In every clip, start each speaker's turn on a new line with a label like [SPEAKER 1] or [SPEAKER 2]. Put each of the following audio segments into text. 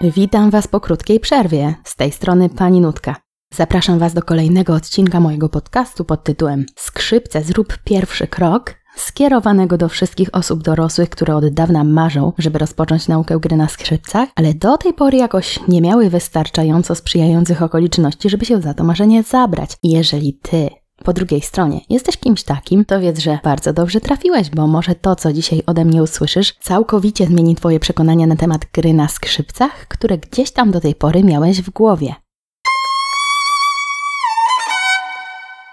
[SPEAKER 1] Witam Was po krótkiej przerwie. Z tej strony Pani Nutka. Zapraszam Was do kolejnego odcinka mojego podcastu pod tytułem Skrzypce zrób pierwszy krok, skierowanego do wszystkich osób dorosłych, które od dawna marzą, żeby rozpocząć naukę gry na skrzypcach, ale do tej pory jakoś nie miały wystarczająco sprzyjających okoliczności, żeby się za to marzenie zabrać. Jeżeli Ty po drugiej stronie jesteś kimś takim, to wiedz, że bardzo dobrze trafiłeś, bo może to, co dzisiaj ode mnie usłyszysz, całkowicie zmieni Twoje przekonania na temat gry na skrzypcach, które gdzieś tam do tej pory miałeś w głowie.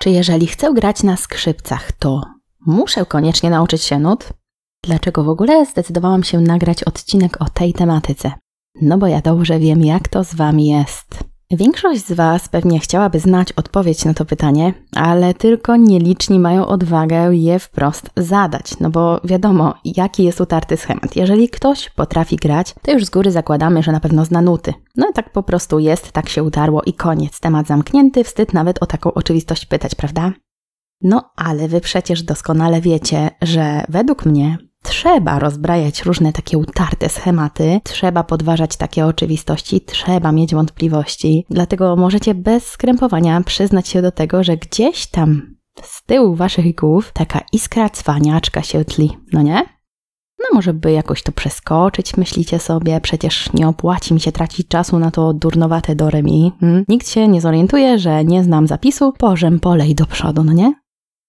[SPEAKER 1] Czy jeżeli chcę grać na skrzypcach, to muszę koniecznie nauczyć się nut? Dlaczego w ogóle zdecydowałam się nagrać odcinek o tej tematyce? No bo ja dobrze wiem, jak to z Wami jest. Większość z Was pewnie chciałaby znać odpowiedź na to pytanie, ale tylko nieliczni mają odwagę je wprost zadać, no bo wiadomo, jaki jest utarty schemat. Jeżeli ktoś potrafi grać, to już z góry zakładamy, że na pewno zna nuty. No i tak po prostu jest, tak się utarło i koniec. Temat zamknięty, wstyd nawet o taką oczywistość pytać, prawda? No ale Wy przecież doskonale wiecie, że według mnie Trzeba rozbrajać różne takie utarte schematy, trzeba podważać takie oczywistości, trzeba mieć wątpliwości. Dlatego możecie bez skrępowania przyznać się do tego, że gdzieś tam z tyłu waszych głów taka iskra cwaniaczka się tli, no nie? No może by jakoś to przeskoczyć, myślicie sobie, przecież nie opłaci mi się tracić czasu na to durnowate do remi. Hmm? Nikt się nie zorientuje, że nie znam zapisu, pożem polej do przodu, no nie?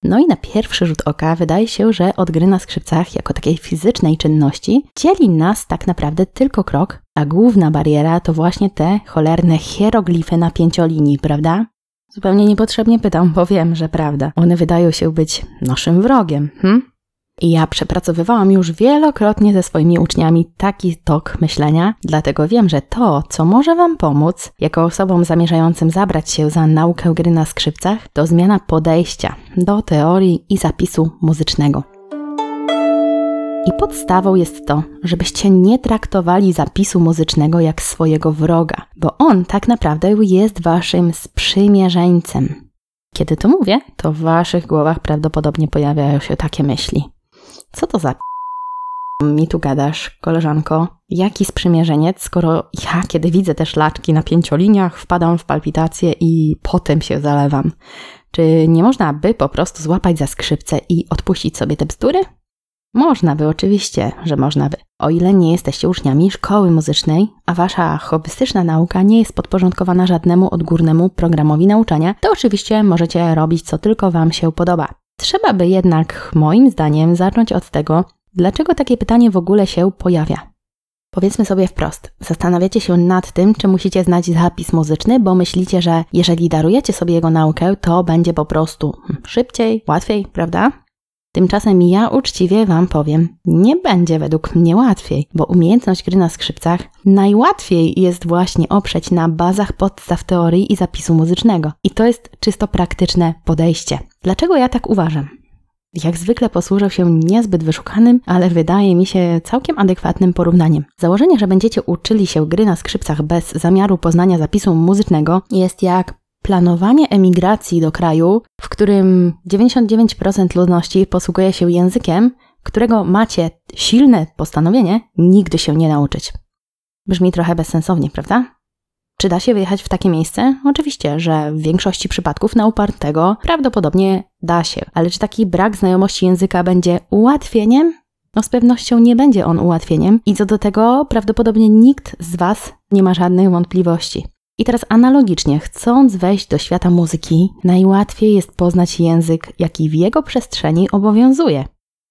[SPEAKER 1] No i na pierwszy rzut oka wydaje się, że od gry na skrzypcach jako takiej fizycznej czynności dzieli nas tak naprawdę tylko krok, a główna bariera to właśnie te cholerne hieroglify na pięciolinii, prawda? Zupełnie niepotrzebnie pytam, bo wiem, że prawda. One wydają się być naszym wrogiem, hm? I ja przepracowywałam już wielokrotnie ze swoimi uczniami taki tok myślenia, dlatego wiem, że to, co może Wam pomóc, jako osobom zamierzającym zabrać się za naukę gry na skrzypcach, to zmiana podejścia do teorii i zapisu muzycznego. I podstawą jest to, żebyście nie traktowali zapisu muzycznego jak swojego wroga, bo on tak naprawdę jest Waszym sprzymierzeńcem. Kiedy to mówię, to w Waszych głowach prawdopodobnie pojawiają się takie myśli. Co to za mi tu gadasz, koleżanko? Jaki sprzymierzeniec, skoro ja, kiedy widzę te szlaczki na pięcioliniach, wpadam w palpitacje i potem się zalewam? Czy nie można by po prostu złapać za skrzypce i odpuścić sobie te bzdury? Można by, oczywiście, że można by. O ile nie jesteście uczniami szkoły muzycznej, a wasza hobbystyczna nauka nie jest podporządkowana żadnemu odgórnemu programowi nauczania, to oczywiście możecie robić co tylko wam się podoba. Trzeba by jednak, moim zdaniem, zacząć od tego, dlaczego takie pytanie w ogóle się pojawia. Powiedzmy sobie wprost, zastanawiacie się nad tym, czy musicie znać zapis muzyczny, bo myślicie, że jeżeli darujecie sobie jego naukę, to będzie po prostu szybciej, łatwiej, prawda? Tymczasem ja uczciwie Wam powiem, nie będzie według mnie łatwiej, bo umiejętność gry na skrzypcach najłatwiej jest właśnie oprzeć na bazach podstaw teorii i zapisu muzycznego. I to jest czysto praktyczne podejście. Dlaczego ja tak uważam? Jak zwykle posłużę się niezbyt wyszukanym, ale wydaje mi się całkiem adekwatnym porównaniem. Założenie, że będziecie uczyli się gry na skrzypcach bez zamiaru poznania zapisu muzycznego jest jak planowanie emigracji do kraju, w którym 99% ludności posługuje się językiem, którego macie silne postanowienie nigdy się nie nauczyć. Brzmi trochę bezsensownie, prawda? Czy da się wyjechać w takie miejsce? Oczywiście, że w większości przypadków na upartego prawdopodobnie da się, ale czy taki brak znajomości języka będzie ułatwieniem? No z pewnością nie będzie on ułatwieniem i co do tego prawdopodobnie nikt z Was nie ma żadnych wątpliwości. I teraz analogicznie, chcąc wejść do świata muzyki, najłatwiej jest poznać język, jaki w jego przestrzeni obowiązuje.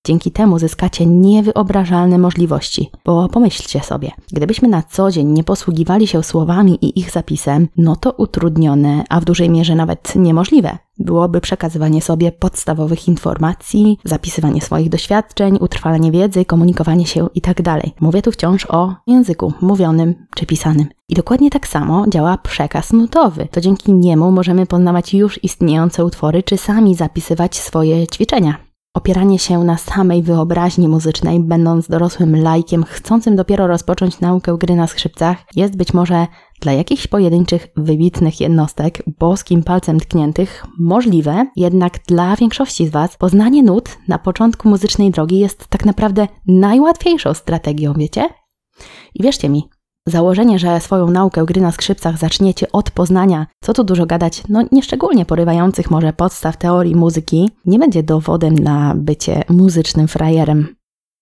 [SPEAKER 1] Dzięki temu zyskacie niewyobrażalne możliwości, bo pomyślcie sobie, gdybyśmy na co dzień nie posługiwali się słowami i ich zapisem, no to utrudnione, a w dużej mierze nawet niemożliwe byłoby przekazywanie sobie podstawowych informacji, zapisywanie swoich doświadczeń, utrwalanie wiedzy, komunikowanie się itd. Tak Mówię tu wciąż o języku mówionym czy pisanym. I dokładnie tak samo działa przekaz nutowy. To dzięki niemu możemy poznawać już istniejące utwory czy sami zapisywać swoje ćwiczenia. Opieranie się na samej wyobraźni muzycznej, będąc dorosłym lajkiem chcącym dopiero rozpocząć naukę gry na skrzypcach, jest być może dla jakichś pojedynczych, wybitnych jednostek, boskim palcem tkniętych, możliwe, jednak dla większości z Was poznanie nut na początku muzycznej drogi jest tak naprawdę najłatwiejszą strategią, wiecie? I wierzcie mi, Założenie, że swoją naukę gry na skrzypcach zaczniecie od poznania, co tu dużo gadać, no nieszczególnie porywających może podstaw teorii muzyki, nie będzie dowodem na bycie muzycznym frajerem.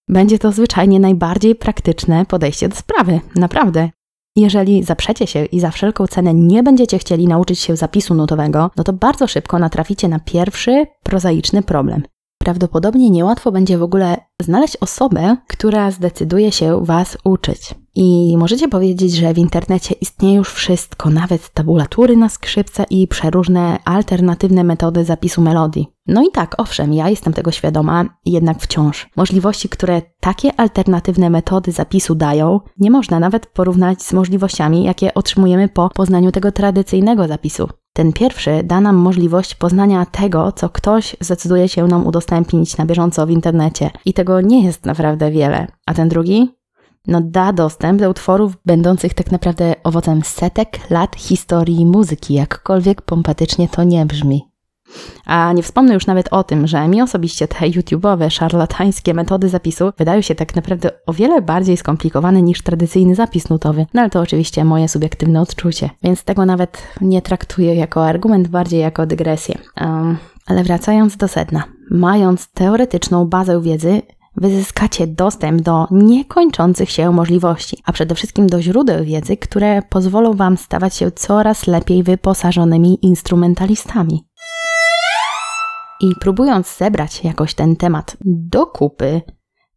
[SPEAKER 1] Będzie to zwyczajnie najbardziej praktyczne podejście do sprawy, naprawdę. Jeżeli zaprzecie się i za wszelką cenę nie będziecie chcieli nauczyć się zapisu nutowego, no to bardzo szybko natraficie na pierwszy prozaiczny problem. Prawdopodobnie niełatwo będzie w ogóle znaleźć osobę, która zdecyduje się Was uczyć. I możecie powiedzieć, że w internecie istnieje już wszystko, nawet tabulatury na skrzypce i przeróżne alternatywne metody zapisu melodii. No i tak, owszem, ja jestem tego świadoma, jednak wciąż. Możliwości, które takie alternatywne metody zapisu dają, nie można nawet porównać z możliwościami, jakie otrzymujemy po poznaniu tego tradycyjnego zapisu. Ten pierwszy da nam możliwość poznania tego, co ktoś zdecyduje się nam udostępnić na bieżąco w internecie. I tego nie jest naprawdę wiele. A ten drugi? No da dostęp do utworów będących tak naprawdę owocem setek lat historii muzyki, jakkolwiek pompatycznie to nie brzmi. A nie wspomnę już nawet o tym, że mi osobiście te YouTube'owe, szarlatańskie metody zapisu wydają się tak naprawdę o wiele bardziej skomplikowane niż tradycyjny zapis nutowy. No ale to oczywiście moje subiektywne odczucie, więc tego nawet nie traktuję jako argument, bardziej jako dygresję. Um, ale wracając do sedna. Mając teoretyczną bazę wiedzy, wyzyskacie dostęp do niekończących się możliwości, a przede wszystkim do źródeł wiedzy, które pozwolą Wam stawać się coraz lepiej wyposażonymi instrumentalistami. I próbując zebrać jakoś ten temat do kupy,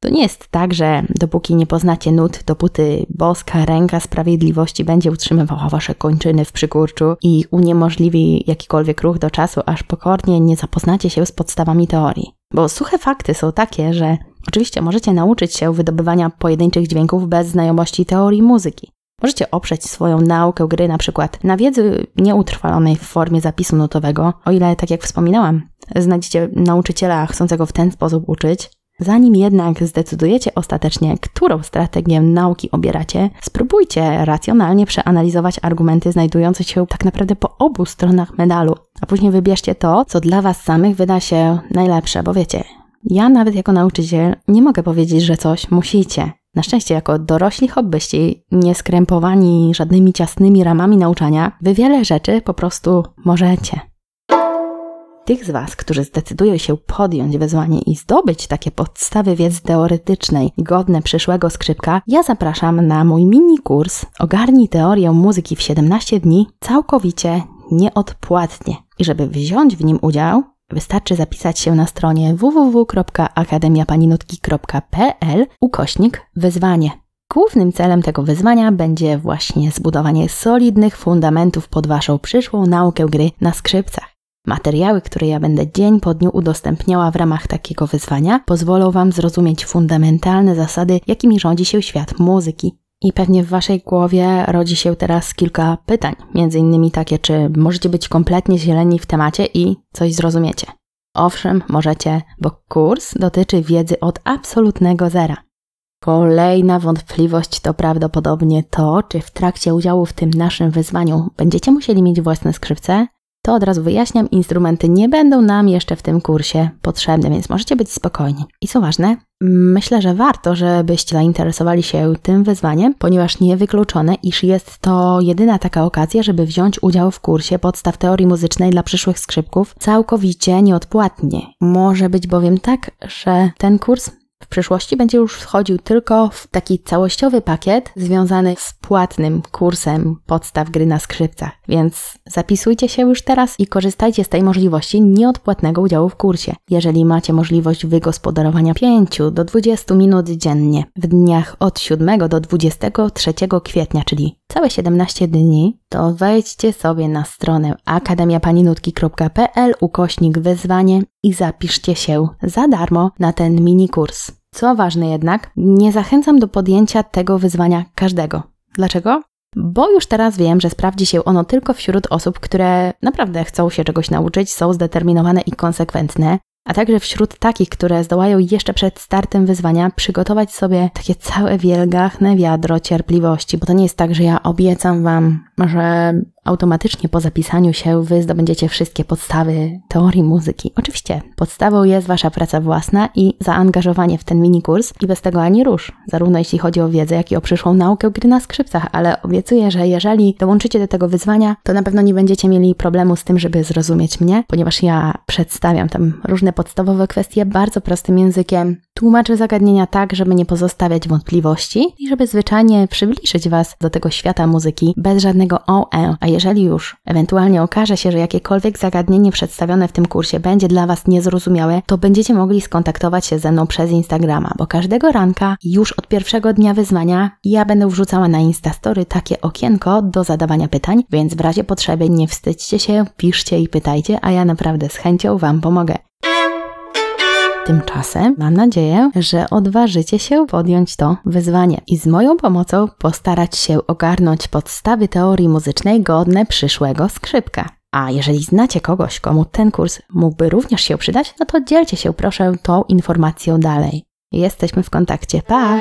[SPEAKER 1] to nie jest tak, że dopóki nie poznacie nut, dopóty boska ręka sprawiedliwości będzie utrzymywała wasze kończyny w przykurczu i uniemożliwi jakikolwiek ruch do czasu, aż pokornie nie zapoznacie się z podstawami teorii. Bo suche fakty są takie, że oczywiście możecie nauczyć się wydobywania pojedynczych dźwięków bez znajomości teorii muzyki. Możecie oprzeć swoją naukę gry na przykład na wiedzy nieutrwalonej w formie zapisu nutowego, o ile, tak jak wspominałam, znajdziecie nauczyciela chcącego w ten sposób uczyć. Zanim jednak zdecydujecie ostatecznie, którą strategię nauki obieracie, spróbujcie racjonalnie przeanalizować argumenty znajdujące się tak naprawdę po obu stronach medalu, a później wybierzcie to, co dla Was samych wyda się najlepsze, bo wiecie, ja nawet jako nauczyciel nie mogę powiedzieć, że coś musicie. Na szczęście, jako dorośli hobbyści, nie skrępowani żadnymi ciasnymi ramami nauczania, wy wiele rzeczy po prostu możecie. Tych z Was, którzy zdecydują się podjąć wyzwanie i zdobyć takie podstawy wiedzy teoretycznej godne przyszłego skrzypka, ja zapraszam na mój mini kurs Ogarnij teorię muzyki w 17 dni całkowicie nieodpłatnie. I żeby wziąć w nim udział, wystarczy zapisać się na stronie www.akademiapaninutki.pl ukośnik wyzwanie. Głównym celem tego wyzwania będzie właśnie zbudowanie solidnych fundamentów pod Waszą przyszłą naukę gry na skrzypcach. Materiały, które ja będę dzień po dniu udostępniała w ramach takiego wyzwania, pozwolą Wam zrozumieć fundamentalne zasady, jakimi rządzi się świat muzyki. I pewnie w Waszej głowie rodzi się teraz kilka pytań, między innymi takie, czy możecie być kompletnie zieleni w temacie i coś zrozumiecie. Owszem, możecie, bo kurs dotyczy wiedzy od absolutnego zera. Kolejna wątpliwość to prawdopodobnie to, czy w trakcie udziału w tym naszym wyzwaniu będziecie musieli mieć własne skrzypce, to od razu wyjaśniam, instrumenty nie będą nam jeszcze w tym kursie potrzebne, więc możecie być spokojni. I co ważne, myślę, że warto, żebyście zainteresowali się tym wyzwaniem, ponieważ niewykluczone, iż jest to jedyna taka okazja, żeby wziąć udział w kursie podstaw teorii muzycznej dla przyszłych skrzypków całkowicie nieodpłatnie. Może być bowiem tak, że ten kurs w przyszłości będzie już wchodził tylko w taki całościowy pakiet związany z płatnym kursem podstaw gry na skrzypcach. Więc zapisujcie się już teraz i korzystajcie z tej możliwości nieodpłatnego udziału w kursie. Jeżeli macie możliwość wygospodarowania 5 do 20 minut dziennie w dniach od 7 do 23 kwietnia, czyli całe 17 dni, to wejdźcie sobie na stronę akademiapaninutki.pl ukośnik wyzwanie i zapiszcie się za darmo na ten mini kurs. Co ważne jednak, nie zachęcam do podjęcia tego wyzwania każdego. Dlaczego? Bo już teraz wiem, że sprawdzi się ono tylko wśród osób, które naprawdę chcą się czegoś nauczyć, są zdeterminowane i konsekwentne. A także wśród takich, które zdołają jeszcze przed startem wyzwania przygotować sobie takie całe wielgachne wiadro cierpliwości, bo to nie jest tak, że ja obiecam Wam, że automatycznie po zapisaniu się Wy zdobędziecie wszystkie podstawy teorii muzyki. Oczywiście podstawą jest Wasza praca własna i zaangażowanie w ten mini kurs i bez tego ani rusz, zarówno jeśli chodzi o wiedzę, jak i o przyszłą naukę gry na skrzypcach, ale obiecuję, że jeżeli dołączycie do tego wyzwania, to na pewno nie będziecie mieli problemu z tym, żeby zrozumieć mnie, ponieważ ja przedstawiam tam różne podstawowe kwestie bardzo prostym językiem, tłumaczę zagadnienia tak, żeby nie pozostawiać wątpliwości i żeby zwyczajnie przybliżyć Was do tego świata muzyki bez żadnego OE, a jeżeli już ewentualnie okaże się, że jakiekolwiek zagadnienie przedstawione w tym kursie będzie dla Was niezrozumiałe, to będziecie mogli skontaktować się ze mną przez Instagrama, bo każdego ranka, już od pierwszego dnia wyzwania, ja będę wrzucała na Instastory takie okienko do zadawania pytań, więc w razie potrzeby nie wstydźcie się, piszcie i pytajcie, a ja naprawdę z chęcią Wam pomogę. Tymczasem mam nadzieję, że odważycie się podjąć to wyzwanie i z moją pomocą postarać się ogarnąć podstawy teorii muzycznej godne przyszłego skrzypka. A jeżeli znacie kogoś, komu ten kurs mógłby również się przydać, no to dzielcie się proszę tą informacją dalej. Jesteśmy w kontakcie. Pa!